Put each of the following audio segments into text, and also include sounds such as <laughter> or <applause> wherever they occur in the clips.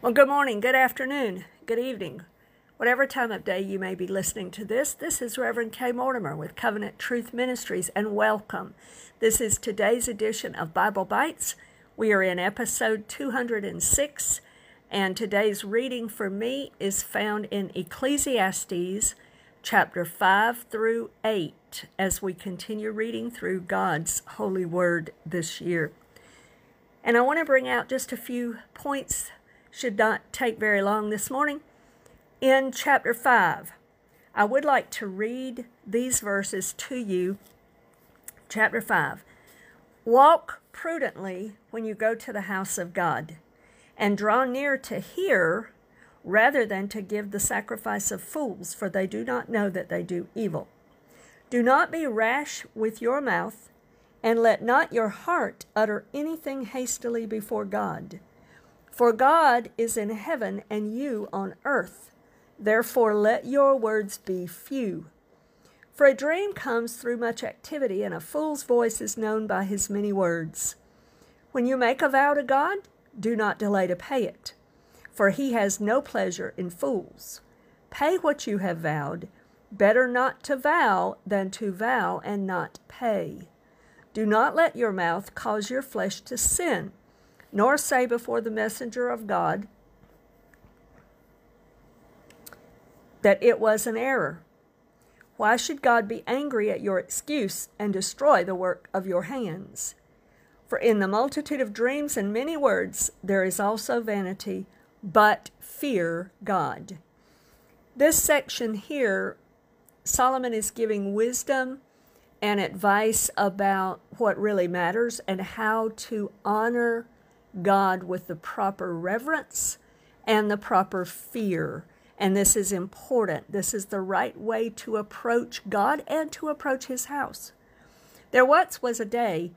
Well, good morning, good afternoon, good evening. Whatever time of day you may be listening to this, this is Reverend Kay Mortimer with Covenant Truth Ministries, and welcome. This is today's edition of Bible Bites. We are in episode 206, and today's reading for me is found in Ecclesiastes chapter 5 through 8 as we continue reading through God's holy word this year. And I want to bring out just a few points should not take very long this morning. In chapter 5, I would like to read these verses to you. Chapter 5 Walk prudently when you go to the house of God, and draw near to hear rather than to give the sacrifice of fools, for they do not know that they do evil. Do not be rash with your mouth, and let not your heart utter anything hastily before God. For God is in heaven and you on earth. Therefore, let your words be few. For a dream comes through much activity, and a fool's voice is known by his many words. When you make a vow to God, do not delay to pay it, for he has no pleasure in fools. Pay what you have vowed. Better not to vow than to vow and not pay. Do not let your mouth cause your flesh to sin nor say before the messenger of God that it was an error. Why should God be angry at your excuse and destroy the work of your hands? For in the multitude of dreams and many words there is also vanity, but fear God. This section here, Solomon is giving wisdom and advice about what really matters and how to honor God with the proper reverence and the proper fear. And this is important. This is the right way to approach God and to approach His house. There once was a day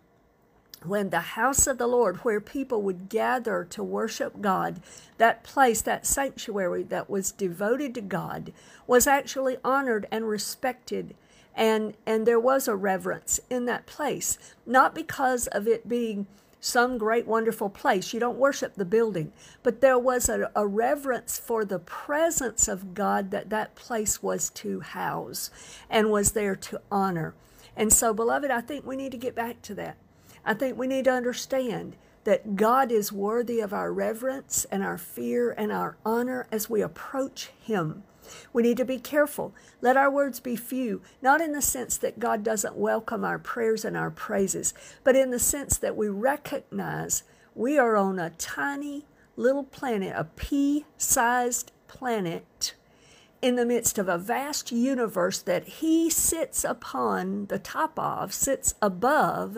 when the house of the Lord, where people would gather to worship God, that place, that sanctuary that was devoted to God, was actually honored and respected. And, and there was a reverence in that place, not because of it being some great, wonderful place. You don't worship the building, but there was a, a, reverence for the presence of God that that place was to house and was there to honor. And so, beloved, I think we need to get back to that. I think we need to understand that God is worthy of our reverence and our fear and our honor as we approach Him. We need to be careful. Let our words be few, not in the sense that God doesn't welcome our prayers and our praises, but in the sense that we recognize we are on a tiny little planet, a pea sized planet in the midst of a vast universe that he sits upon the top of, sits above,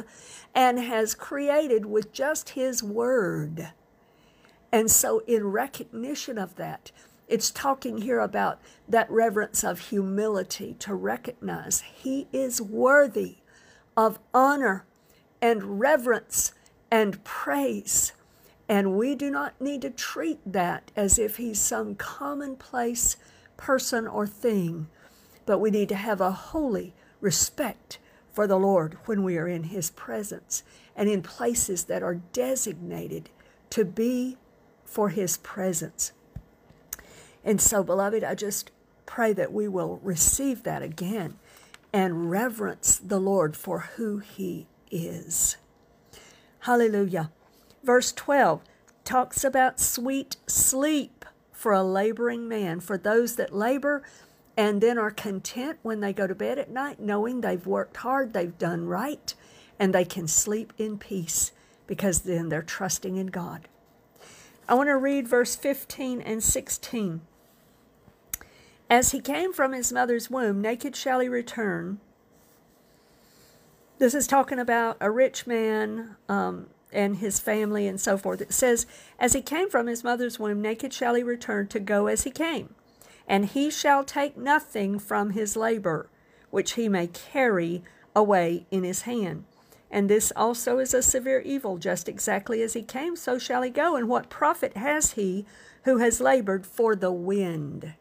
and has created with just his word. And so, in recognition of that, it's talking here about that reverence of humility to recognize He is worthy of honor and reverence and praise. And we do not need to treat that as if He's some commonplace person or thing, but we need to have a holy respect for the Lord when we are in His presence and in places that are designated to be for His presence. And so, beloved, I just pray that we will receive that again and reverence the Lord for who He is. Hallelujah. Verse 12 talks about sweet sleep for a laboring man, for those that labor and then are content when they go to bed at night, knowing they've worked hard, they've done right, and they can sleep in peace because then they're trusting in God. I want to read verse 15 and 16. As he came from his mother's womb, naked shall he return. This is talking about a rich man um, and his family and so forth. It says, As he came from his mother's womb, naked shall he return to go as he came. And he shall take nothing from his labor, which he may carry away in his hand. And this also is a severe evil, just exactly as he came, so shall he go. And what profit has he who has labored for the wind?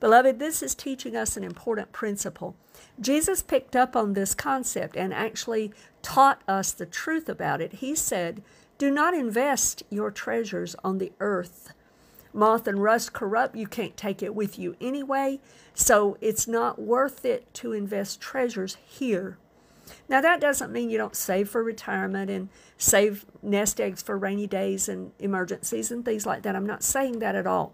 Beloved, this is teaching us an important principle. Jesus picked up on this concept and actually taught us the truth about it. He said, Do not invest your treasures on the earth moth and rust corrupt. You can't take it with you anyway. So it's not worth it to invest treasures here. Now, that doesn't mean you don't save for retirement and save nest eggs for rainy days and emergencies and things like that. I'm not saying that at all.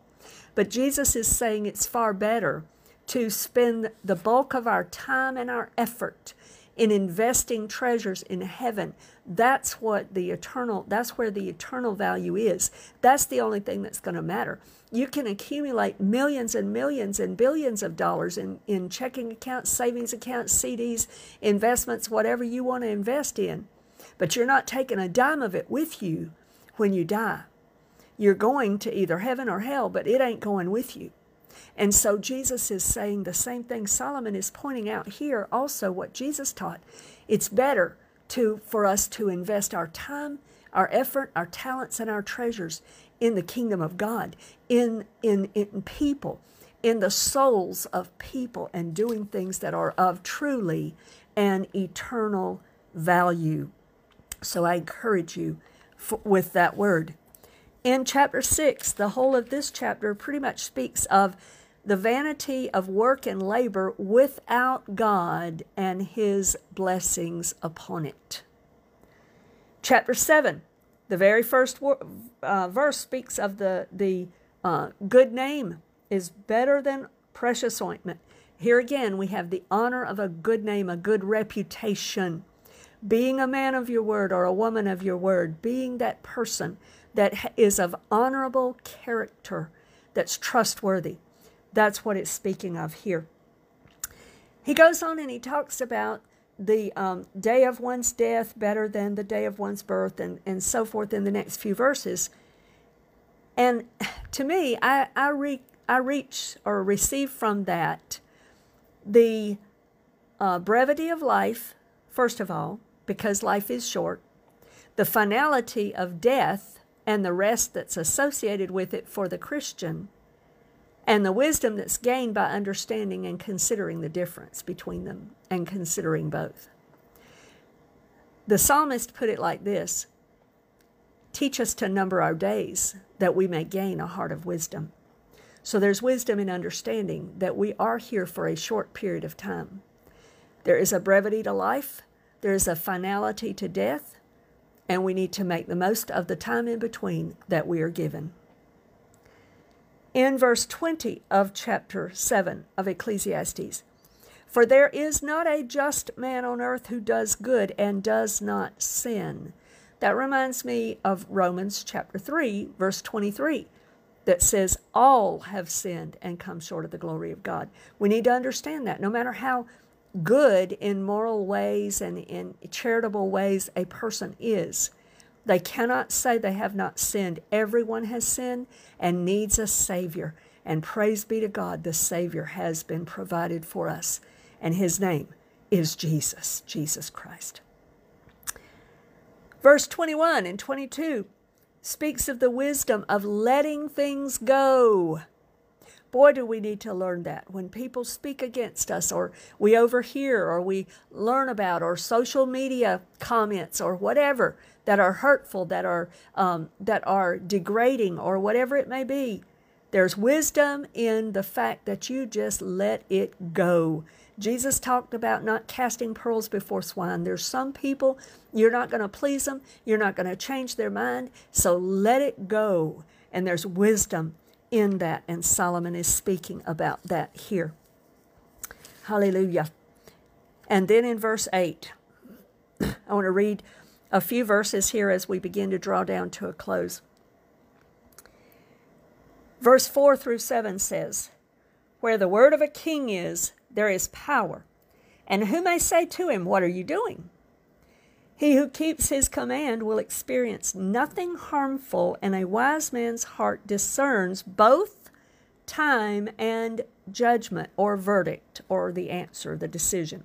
But Jesus is saying it's far better to spend the bulk of our time and our effort in investing treasures in heaven. That's what the eternal, that's where the eternal value is. That's the only thing that's going to matter. You can accumulate millions and millions and billions of dollars in, in checking accounts, savings accounts, CDs, investments, whatever you want to invest in. But you're not taking a dime of it with you when you die. You're going to either heaven or hell, but it ain't going with you. And so Jesus is saying the same thing Solomon is pointing out here also what Jesus taught. It's better to for us to invest our time, our effort, our talents and our treasures in the kingdom of God, in in in people, in the souls of people and doing things that are of truly an eternal value. So I encourage you for, with that word. In chapter 6, the whole of this chapter pretty much speaks of the vanity of work and labor without God and His blessings upon it. Chapter 7, the very first uh, verse speaks of the, the uh, good name is better than precious ointment. Here again, we have the honor of a good name, a good reputation. Being a man of your word or a woman of your word, being that person that is of honorable character, that's trustworthy. That's what it's speaking of here. He goes on and he talks about the um, day of one's death better than the day of one's birth and, and so forth in the next few verses. And <sighs> to me, I, I, re, I reach or receive from that the uh, brevity of life, first of all, because life is short, the finality of death and the rest that's associated with it for the Christian, and the wisdom that's gained by understanding and considering the difference between them and considering both. The psalmist put it like this Teach us to number our days that we may gain a heart of wisdom. So there's wisdom in understanding that we are here for a short period of time. There is a brevity to life, there is a finality to death, and we need to make the most of the time in between that we are given in verse 20 of chapter 7 of Ecclesiastes. For there is not a just man on earth who does good and does not sin. That reminds me of Romans chapter 3, verse 23, that says, All have sinned and come short of the glory of God. We need to understand that no matter how good in moral ways and in charitable ways a person is, they cannot say they have not sinned. Everyone has sinned and needs a Savior. And praise be to God, the Savior has been provided for us. And His name is Jesus, Jesus Christ. Verse 21 and 22 speaks of the wisdom of letting things go. Boy, do we need to learn that. When people speak against us, or we overhear, or we learn about, or social media comments, or whatever, that are hurtful, that are um, that are degrading, or whatever it may be. There's wisdom in the fact that you just let it go. Jesus talked about not casting pearls before swine. There's some people you're not going to please them, you're not going to change their mind, so let it go. And there's wisdom in that, and Solomon is speaking about that here. Hallelujah. And then in verse 8, <clears throat> I want to read a few verses here as we begin to draw down to a close. Verse 4 through 7 says, Where the word of a king is, there is power. And who may say to him, What are you doing? He who keeps his command will experience nothing harmful, and a wise man's heart discerns both time and judgment or verdict or the answer, the decision.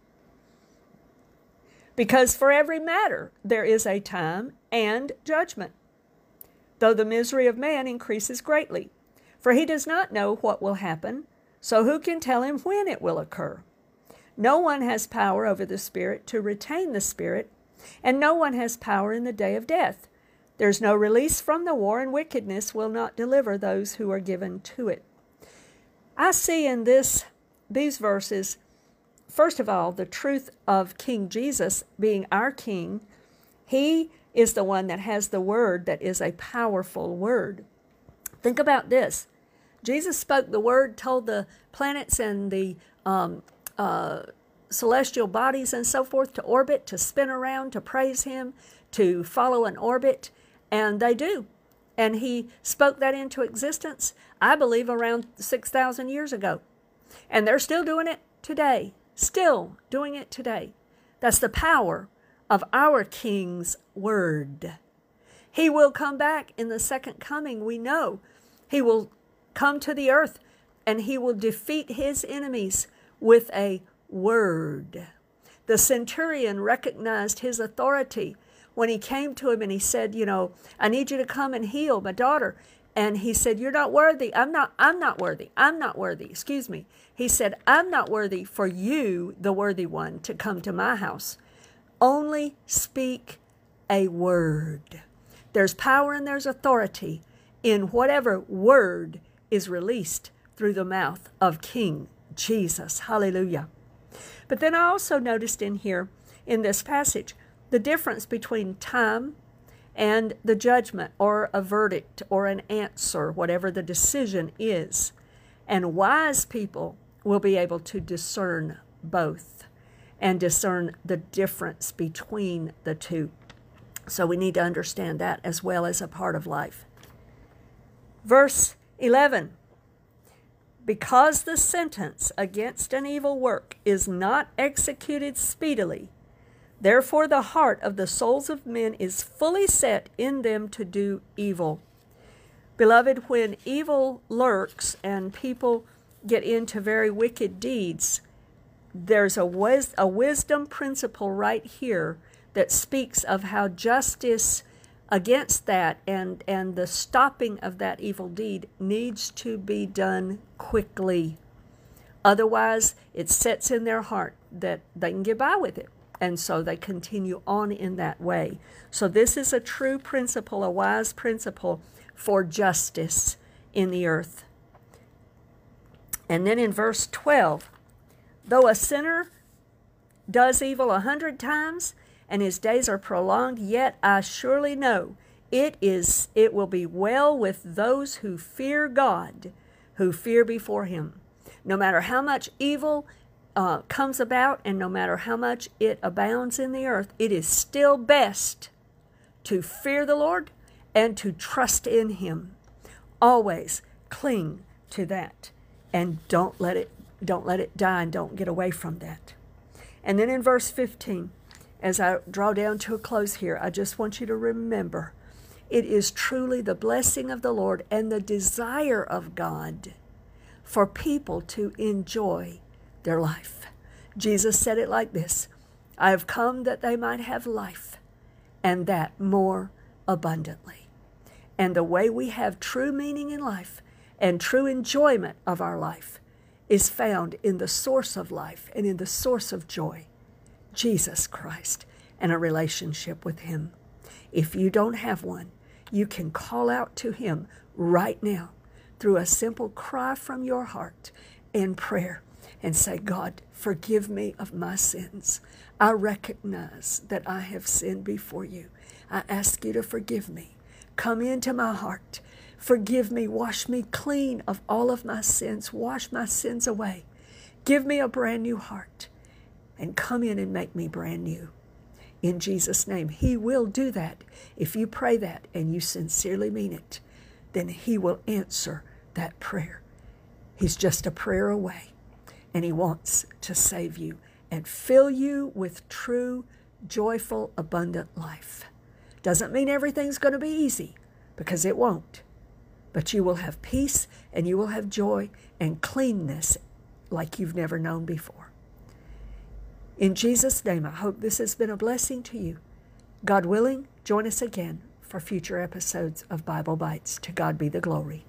Because for every matter there is a time and judgment, though the misery of man increases greatly. For he does not know what will happen, so who can tell him when it will occur? No one has power over the Spirit to retain the Spirit, and no one has power in the day of death. There's no release from the war, and wickedness will not deliver those who are given to it. I see in this these verses, first of all, the truth of King Jesus being our King. He is the one that has the word that is a powerful word. Think about this. Jesus spoke the word, told the planets and the um, uh, celestial bodies and so forth to orbit, to spin around, to praise Him, to follow an orbit, and they do. And He spoke that into existence, I believe, around 6,000 years ago. And they're still doing it today, still doing it today. That's the power of our King's Word. He will come back in the second coming, we know. He will come to the earth and he will defeat his enemies with a word. The centurion recognized his authority when he came to him and he said, You know, I need you to come and heal my daughter. And he said, You're not worthy. I'm not, I'm not worthy. I'm not worthy. Excuse me. He said, I'm not worthy for you, the worthy one, to come to my house. Only speak a word. There's power and there's authority in whatever word is released through the mouth of King Jesus. Hallelujah. But then I also noticed in here, in this passage, the difference between time and the judgment or a verdict or an answer, whatever the decision is. And wise people will be able to discern both and discern the difference between the two. So we need to understand that as well as a part of life. Verse 11 because the sentence against an evil work is not executed speedily, therefore the heart of the souls of men is fully set in them to do evil. Beloved, when evil lurks and people get into very wicked deeds, there's a, wis- a wisdom principle right here that speaks of how justice against that and and the stopping of that evil deed needs to be done quickly. Otherwise it sets in their heart that they can get by with it and so they continue on in that way. So this is a true principle a wise principle for justice in the earth. And then in verse 12 though a sinner does evil a hundred times and his days are prolonged, yet I surely know it is it will be well with those who fear God, who fear before him. No matter how much evil uh, comes about and no matter how much it abounds in the earth, it is still best to fear the Lord and to trust in him. Always cling to that and don't let it don't let it die and don't get away from that. And then in verse 15, as I draw down to a close here, I just want you to remember it is truly the blessing of the Lord and the desire of God for people to enjoy their life. Jesus said it like this I have come that they might have life, and that more abundantly. And the way we have true meaning in life and true enjoyment of our life is found in the source of life and in the source of joy. Jesus Christ and a relationship with Him. If you don't have one, you can call out to Him right now through a simple cry from your heart in prayer and say, God, forgive me of my sins. I recognize that I have sinned before you. I ask you to forgive me. Come into my heart. Forgive me. Wash me clean of all of my sins. Wash my sins away. Give me a brand new heart and come in and make me brand new. In Jesus' name, He will do that. If you pray that and you sincerely mean it, then He will answer that prayer. He's just a prayer away, and He wants to save you and fill you with true, joyful, abundant life. Doesn't mean everything's going to be easy, because it won't. But you will have peace and you will have joy and cleanness like you've never known before. In Jesus' name, I hope this has been a blessing to you. God willing, join us again for future episodes of Bible Bites. To God be the glory.